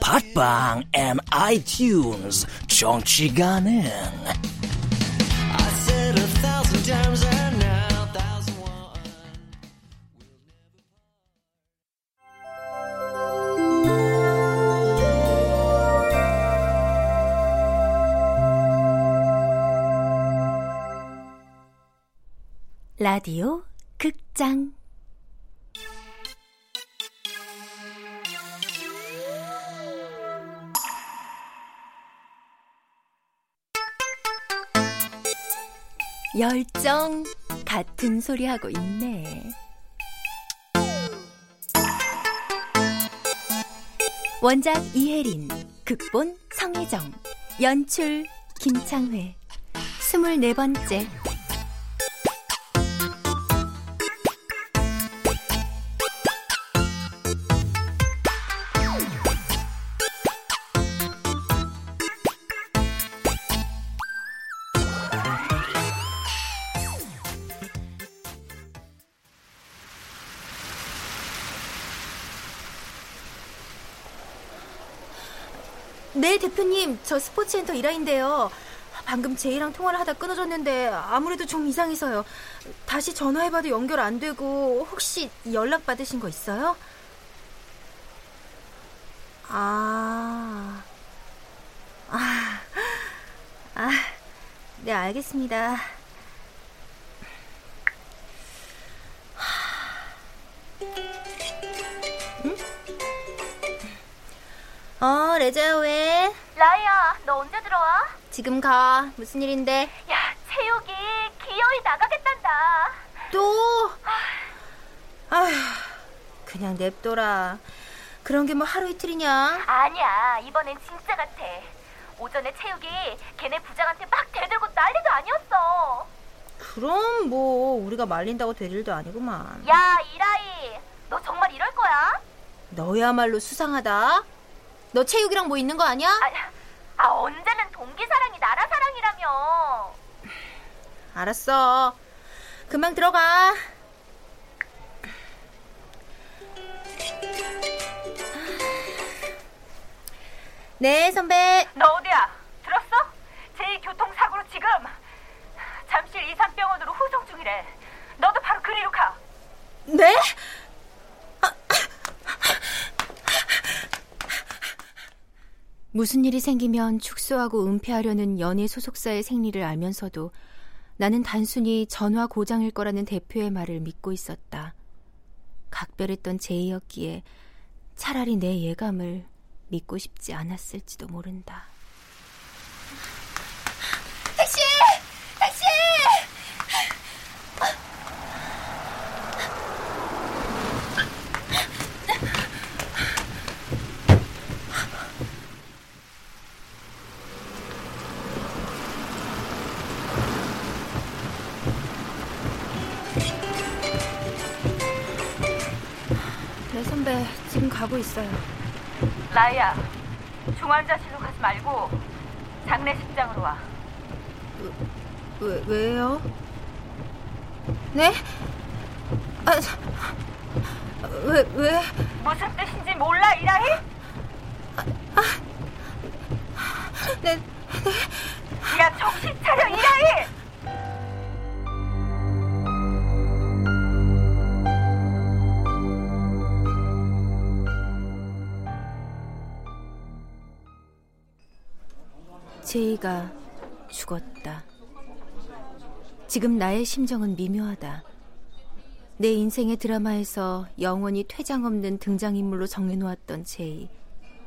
팟빵 앤 아이튠즈 정치 가능. 라디오 극장 열정 같은 소리 하고 있네. 원작 이혜린, 극본 성혜정, 연출 김창회. 스물네 번째. 대표님. 저 스포츠센터 일화인데요. 방금 제이랑 통화를 하다 끊어졌는데 아무래도 좀 이상해서요. 다시 전화해봐도 연결 안 되고 혹시 연락 받으신 거 있어요? 아, 아, 아, 네 알겠습니다. 응? 어, 레자야 왜? 라이야, 너 언제 들어와? 지금 가. 무슨 일인데? 야, 체육이 기어이 나가겠단다. 또? 아휴, 그냥 냅둬라. 그런 게 뭐 하루 이틀이냐? 아니야, 이번엔 진짜 같아. 오전에 체육이 걔네 부장한테 막 대들고 난리도 아니었어. 그럼 뭐 우리가 말린다고 될 일도 아니구만. 야, 이라이, 너 정말 이럴 거야? 너야말로 수상하다. 너 체육이랑 뭐 있는 거 아니야? 아, 아 언제는 동기 사랑이 나라 사랑이라며. 알았어. 금방 들어가. 네, 선배. 너 어디야? 들었어? 제2교통사고로 지금 잠실 이산병원으로 후송 중이래. 너도 바로 그리로 가. 네? 무슨 일이 생기면 축소하고 은폐하려는 연예 소속사의 생리를 알면서도 나는 단순히 전화 고장일 거라는 대표의 말을 믿고 있었다. 각별했던 제이였기에 차라리 내 예감을 믿고 싶지 않았을지도 모른다. 가고 있어요. 라이야, 중환자실로 가지 말고 장례식장으로 와. 왜, 왜요? 네? 아, 왜, 왜? 무슨 뜻인지 몰라, 이라이? 네, 야, 정신 차려, 이라이! 제이가 죽었다. 지금 나의 심정은 미묘하다. 내 인생의 드라마에서 영원히 퇴장 없는 등장인물로 정해놓았던 제이.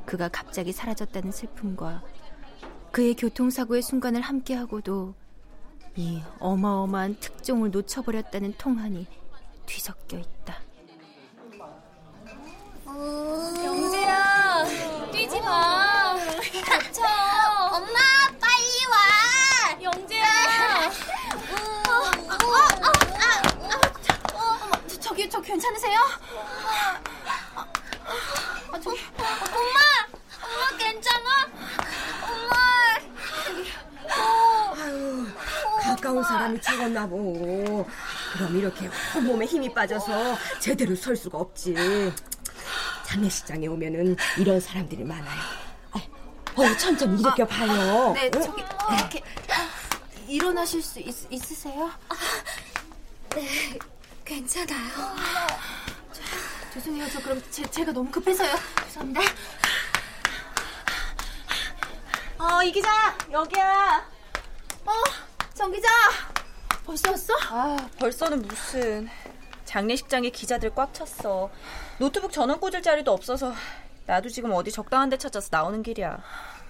그가 갑자기 사라졌다는 슬픔과 그의 교통사고의 순간을 함께하고도 이 어마어마한 특종을 놓쳐버렸다는 통한이 뒤섞여 있다. 괜찮으세요? 아, 저, 엄마, 엄마 괜찮아? 엄마. 아유, 가까운 사람이 죽었나 보. 그럼 이렇게 온몸에 힘이 빠져서 제대로 설 수가 없지. 장례식장에 오면은 이런 사람들이 많아요. 어, 천천히 일으켜 봐요. 네, 응? 저기 이렇게 일어나실 수 있, 있으세요? 네, 괜찮아요. 죄송해요. 저 그럼 제, 제가 너무 급해서요. 죄송합니다. 어, 이 기자, 여기야. 어, 정 기자. 벌써 왔어? 아, 벌써는 무슨. 장례식장에 기자들 꽉 찼어. 노트북 전원 꽂을 자리도 없어서 나도 지금 어디 적당한 데 찾아서 나오는 길이야.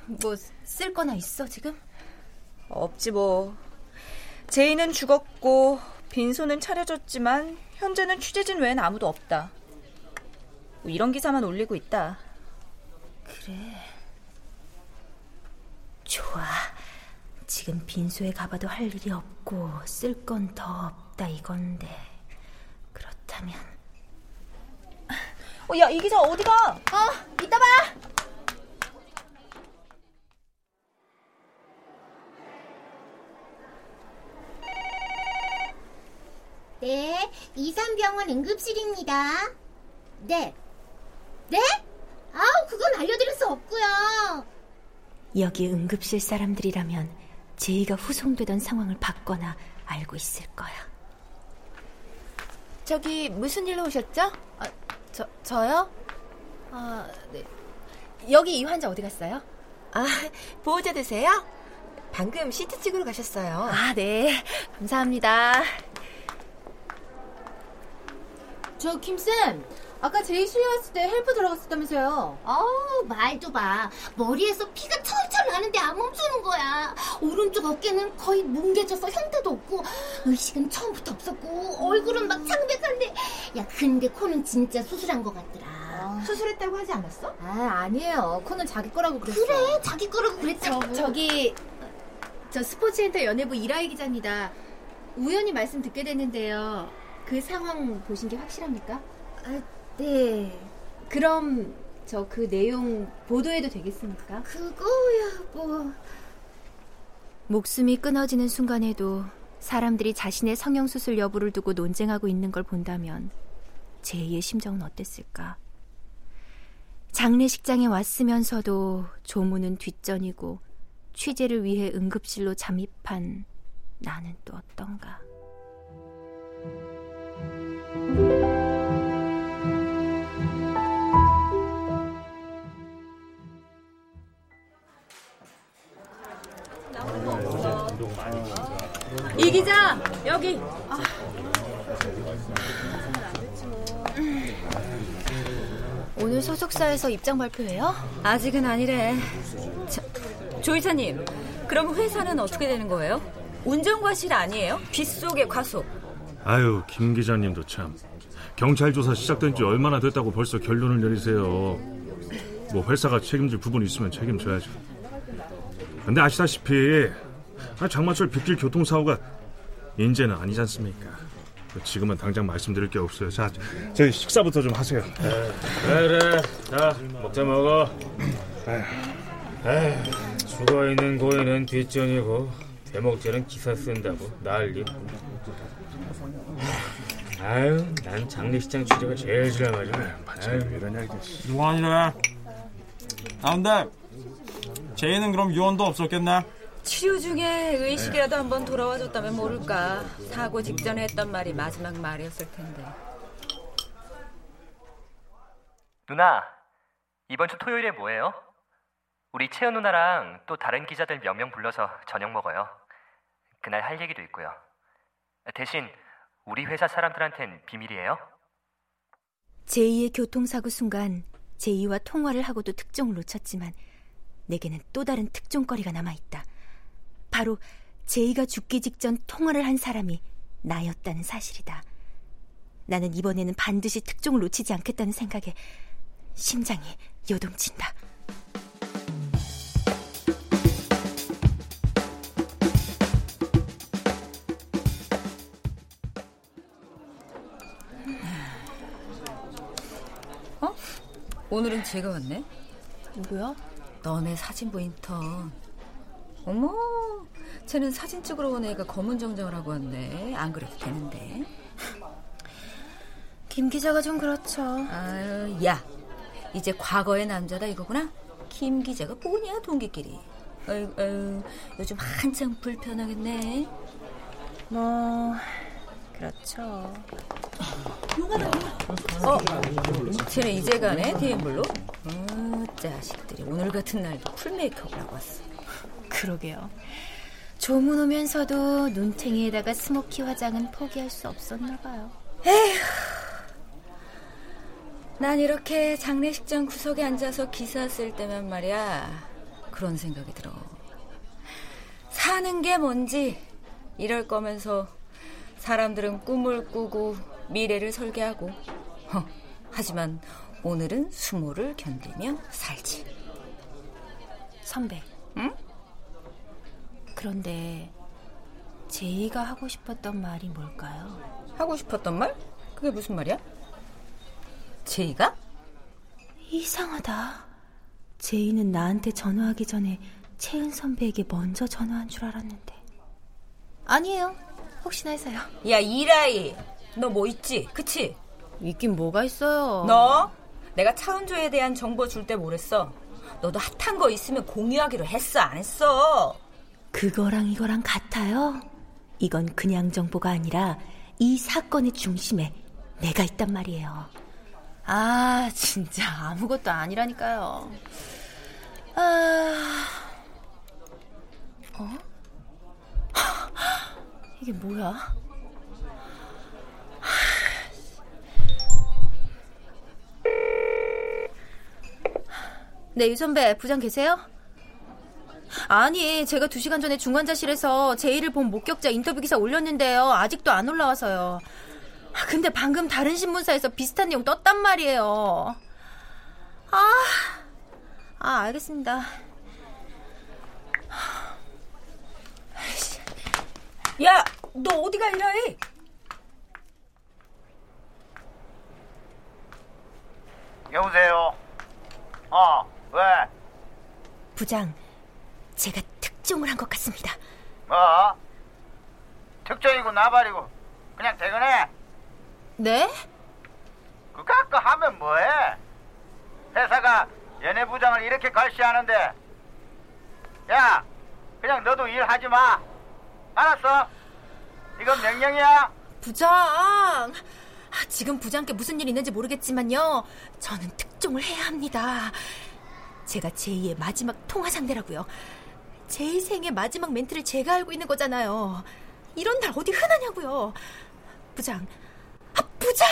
뭐 쓸 거나 있어 지금? 없지 뭐. 제이는 죽었고 빈소는 차려졌지만 현재는 취재진 외엔 아무도 없다. 뭐 이런 기사만 올리고 있다. 그래. 좋아. 지금 빈소에 가봐도 할 일이 없고 쓸 건 더 없다 이건데. 그렇다면. 어, 야, 이 기자 어디가? 어, 이따 봐. 네, 이산병원 응급실입니다. 네. 네? 아우, 그건 알려드릴 수 없고요. 여기 응급실 사람들이라면 제이가 후송되던 상황을 봤거나 알고 있을 거야. 저기 무슨 일로 오셨죠? 아, 저 저요? 아, 네. 여기 이 환자 어디 갔어요? 아, 보호자 되세요? 방금 CT 찍으러 가셨어요. 아, 네. 감사합니다. 저 김쌤 아까 제이 실려왔을 때 help 들어갔었다면서요 어우, 말도 마. 머리에서 피가 철철 나는데 안 멈추는 거야. 오른쪽 어깨는 거의 뭉개져서 형태도 없고, 의식은 처음부터 없었고, 얼굴은 막 창백한데, 야, 근데 코는 진짜 수술한 것 같더라. 수술했다고 하지 않았어? 아 아니에요 코는 자기 거라고 그랬어 그래, 자기 거라고 그랬다고. 저기 저 스포츠엔터 연예부 이라이 기자입니다 우연히 말씀 듣게 됐는데요 그 상황 보신 게 확실합니까? 아, 네. 그럼 저 그 내용 보도해도 되겠습니까? 그거야, 뭐. 목숨이 끊어지는 순간에도 사람들이 자신의 성형수술 여부를 두고 논쟁하고 있는 걸 본다면 제이의 심정은 어땠을까? 장례식장에 왔으면서도 조문은 뒷전이고 취재를 위해 응급실로 잠입한 나는 또 어떤가? 소속사에서 입장 발표해요? 아직은 아니래. 자, 조 이사님, 그럼 회사는 어떻게 되는 거예요? 운전과실 아니에요? 빗속의 과속. 아유, 김 기자님도 참. 경찰 조사 시작된 지 얼마나 됐다고 벌써 결론을 내리세요. 뭐 회사가 책임질 부분이 있으면 책임져야죠. 근데 아시다시피 아, 장마철 빗길 교통사고가 인제는 아니지 않습니까? 지금은 당장 말씀드릴 게 없어요. 자, 저희 식사부터 좀 하세요. 그래 그래 자 먹자 먹어 에휴, 죽어 있는 고인은 뒷전이고 대목죄는 기사 쓴다고 난리 아유 난 장례식장 취재가 제일 싫어가지고 아유 이러냐 유언이래. 아 근데 제이는 그럼 유언도 없었겠네. 치료 중에 의식이라도 한번 돌아와줬다면 모를까. 사고 직전에 했던 말이 마지막 말이었을 텐데. 누나, 이번 주 토요일에 뭐해요? 우리 채연 누나랑 또 다른 기자들 몇 명 불러서 저녁 먹어요. 그날 할 얘기도 있고요. 대신 우리 회사 사람들한텐 비밀이에요. 제이의 교통사고 순간 제이와 통화를 하고도 특종을 놓쳤지만 내게는 또 다른 특종거리가 남아 있다. 바로 제이가 죽기 직전 통화를 한 사람이 나였다는 사실이다. 나는 이번에는 반드시 특종을 놓치지 않겠다는 생각에 심장이 요동친다. 어? 오늘은 제가 왔네? 누구야? 너네 사진부 인턴. 어머, 쟤는 사진 찍으러 온 애가 검은 정장을 하고 왔네. 안 그래도 되는데. 김 기자가 좀 그렇죠. 아유, 야. 이제 과거의 남자다 이거구나? 김 기자가 뭐냐, 동기끼리. 아유, 아유, 요즘 한창 불편하겠네. 뭐, 그렇죠. 어, 쟤네 이제 가네, DM블로? 어, 자식들이 오늘 같은 날도 full 메이크업을 하고 왔어. 그러게요. 조문 오면서도 눈탱이에다가 스모키 화장은 포기할 수 없었나 봐요. 에휴. 난 이렇게 장례식장 구석에 앉아서 기사 쓸 때만 말이야. 그런 생각이 들어. 사는 게 뭔지 이럴 거면서 사람들은 꿈을 꾸고 미래를 설계하고. 허, 하지만 오늘은 수모를 견디며 살지. 선배. 응? 그런데 제이가 하고 싶었던 말이 뭘까요? 하고 싶었던 말? 그게 무슨 말이야? 제이가? 이상하다. 제이는 나한테 전화하기 전에 채은 선배에게 먼저 전화한 줄 알았는데. 아니에요. 혹시나 해서요. 야, 이라이. 너 뭐 있지? 그치? 있긴 뭐가 있어요. 너? 내가 차은조에 대한 정보 줄 때 뭐랬어? 너도 핫한 거 있으면 공유하기로 했어, 안 했어? 그거랑 이거랑 같아요. 이건 그냥 정보가 아니라 이 사건의 중심에 내가 있단 말이에요. 아, 진짜 아무것도 아니라니까요. 아, 어? 이게 뭐야? 네, 유 선배, 부장 계세요? 아니, 제가 두 시간 전에 중환자실에서 제이를 본 목격자 인터뷰 기사 올렸는데요. 아직도 안 올라와서요. 아, 근데 방금 다른 신문사에서 비슷한 내용 떴단 말이에요. 아, 아, 알겠습니다. 야, 너 어디가 이라이? 여보세요. 어, 왜? 부장, 제가 특종을 한 것 같습니다. 뭐? 특종이고 나발이고 그냥 퇴근해. 네? 그거 아까 하면 뭐해? 회사가 연예 부장을 이렇게 갈시하는데 야, 그냥 너도 일하지 마. 알았어? 이건 명령이야. 부장! 아, 지금 부장께 무슨 일 있는지 모르겠지만요. 저는 특종을 해야 합니다. 제가 제이의 마지막 통화 상대라고요. 제이 생의 마지막 멘트를 제가 알고 있는 거잖아요. 이런 날 어디 흔하냐고요. 부장, 아, 부장!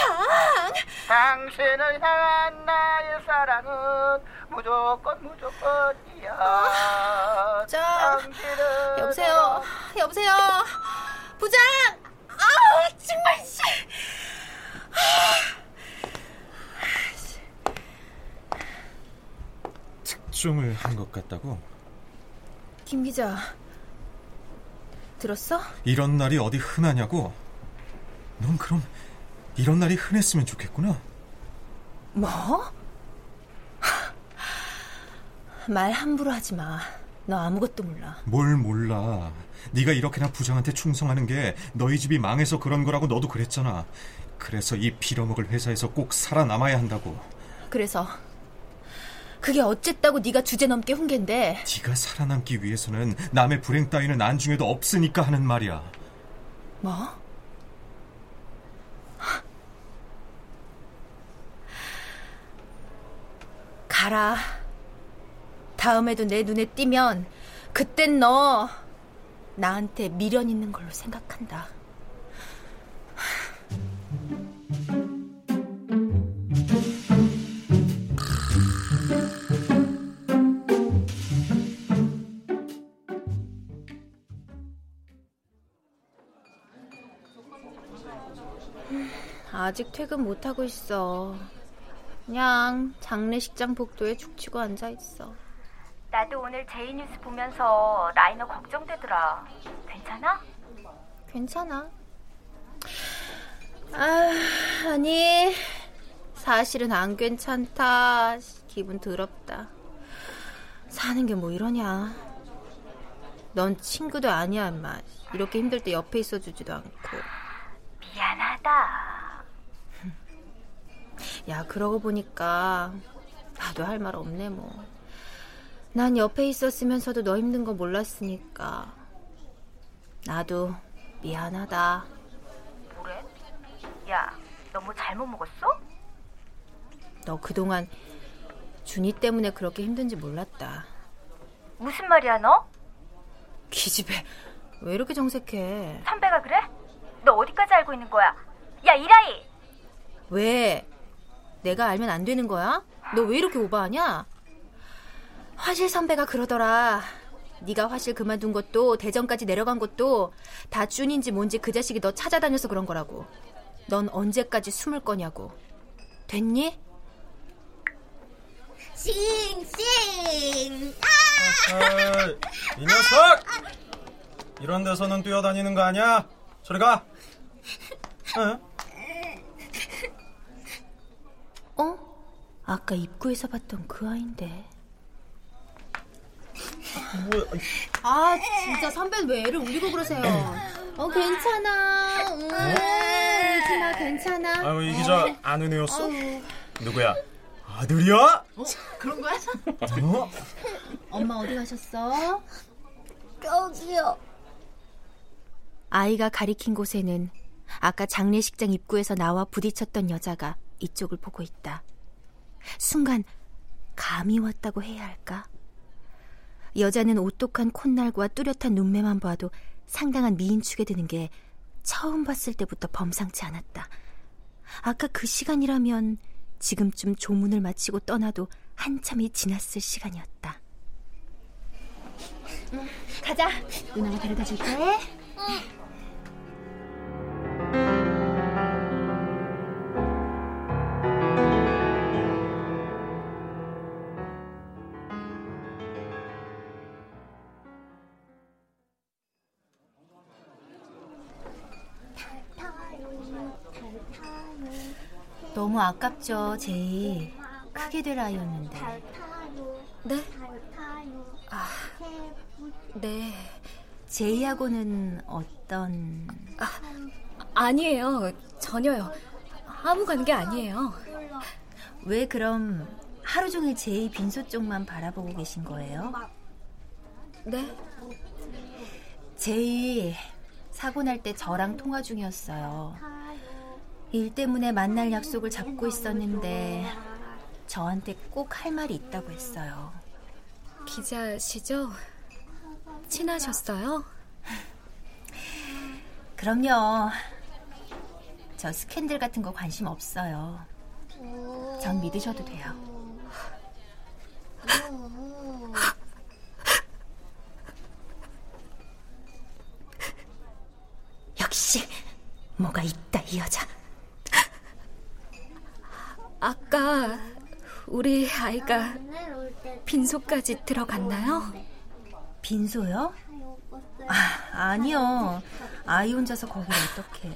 당신을 향한 나의 사랑은 무조건 무조건이야. 아, 부장, 당신을 여보세요, 여보세요, 부장! 아우, 정말, 씨! 특종을 한 것 같다고? 김 기자, 들었어? 이런 날이 어디 흔하냐고? 넌 그럼 이런 날이 흔했으면 좋겠구나. 뭐? 말 함부로 하지 마. 너 아무것도 몰라. 뭘 몰라. 네가 이렇게나 부장한테 충성하는 게 너희 집이 망해서 그런 거라고 너도 그랬잖아. 그래서 이 빌어먹을 회사에서 꼭 살아남아야 한다고. 그래서 그게 어쨌다고 네가 주제 넘게 훈계인데 네가 살아남기 위해서는 남의 불행 따위는 안중에도 없으니까 하는 말이야. 뭐? 가라. 다음에도 내 눈에 띄면 그땐 너 나한테 미련 있는 걸로 생각한다. 아직 퇴근 못하고 있어. 그냥 장례식장 복도에 죽치고 앉아있어. 나도 오늘 제이뉴스 보면서 라이너 걱정되더라. 괜찮아? 괜찮아. 아, 아니, 사실은 안 괜찮다. 기분 더럽다. 사는 게 뭐 이러냐. 넌 친구도 아니야, 인마. 이렇게 힘들 때 옆에 있어주지도 않고. 미안하다. 야, 그러고 보니까 나도 할 말 없네, 뭐. 난 옆에 있었으면서도 너 힘든 거 몰랐으니까. 나도 미안하다. 뭐래? 야, 너 뭐 잘못 먹었어? 너 그동안 준이 때문에 그렇게 힘든지 몰랐다. 무슨 말이야, 너? 기집애, 왜 이렇게 정색해? 선배가 그래? 너 어디까지 알고 있는 거야? 야, 이라이! 왜? 내가 알면 안 되는 거야? 너 왜 이렇게 오버하냐? 화실 선배가 그러더라. 네가 화실 그만둔 것도 대전까지 내려간 것도 다 준인지 뭔지 그 자식이 너 찾아다녀서 그런 거라고. 넌 언제까지 숨을 거냐고. 됐니? 싱싱. 에이, 이 녀석! 이런 데서는 뛰어다니는 거 아니야? 저리 가. 응? 어? 아까 입구에서 봤던 그 아인데. 뭐야? 아 진짜 선배는 왜 애를 울리고 그러세요? 어 괜찮아. 응. 울지마 괜찮아. 아유 이 기자 아는 애였어? 아유. 누구야? 아들이야? 어? 그런 거야? 어? 엄마 어디 가셨어? 저기요. 아이가 가리킨 곳에는 아까 장례식장 입구에서 나와 부딪혔던 여자가 이쪽을 보고 있다. 순간 감이 왔다고 해야 할까? 여자는 오똑한 콧날과 뚜렷한 눈매만 봐도 상당한 미인축에 드는 게 처음 봤을 때부터 범상치 않았다. 아까 그 시간이라면 지금쯤 조문을 마치고 떠나도 한참이 지났을 시간이었다. 가자. 누나가 데려다 줄게. 너무 아깝죠, 제이. 크게 될 아이였는데. 네? 아, 네. 제이하고는 어떤... 아, 아니에요. 전혀요. 아무 관계 아니에요. 왜 그럼 하루 종일 제이 빈소 쪽만 바라보고 계신 거예요? 네? 제이 사고 날 때 저랑 통화 중이었어요. 일 때문에 만날 약속을 잡고 있었는데 저한테 꼭 할 말이 있다고 했어요. 기자시죠? 친하셨어요? 그럼요. 저 스캔들 같은 거 관심 없어요. 전 믿으셔도 돼요. 역시 뭐가 있다 이 여자. 아까 우리 아이가 빈소까지 들어갔나요? 빈소요? 아, 아니요. 아이 혼자서 거기를 어떻게.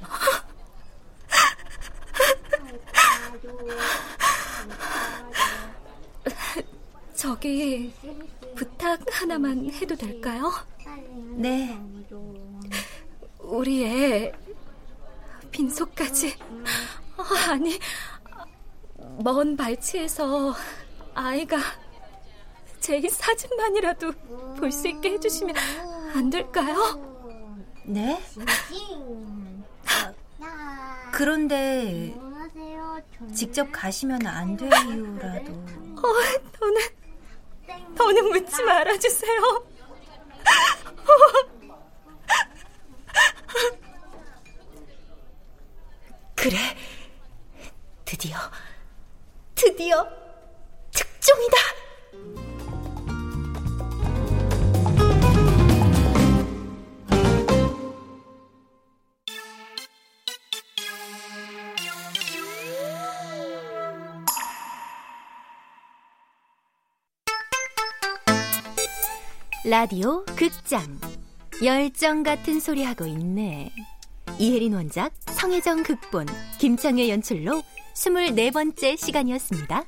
저기 부탁 하나만 해도 될까요? 네. 우리 애 빈소까지 어, 아니 먼 발치에서 아이가 제 사진만이라도 볼 수 있게 해주시면 안 될까요? 네? 그런데 직접 가시면 안될 이유라도 어, 저는 더는 묻지 말아주세요. 그래. 드디어, 드디어 특종이다. 라디오 극장 열정 같은 소리 하고 있네. 이혜린 원작, 성혜정 극본, 김창의 연출로 24번째 시간이었습니다.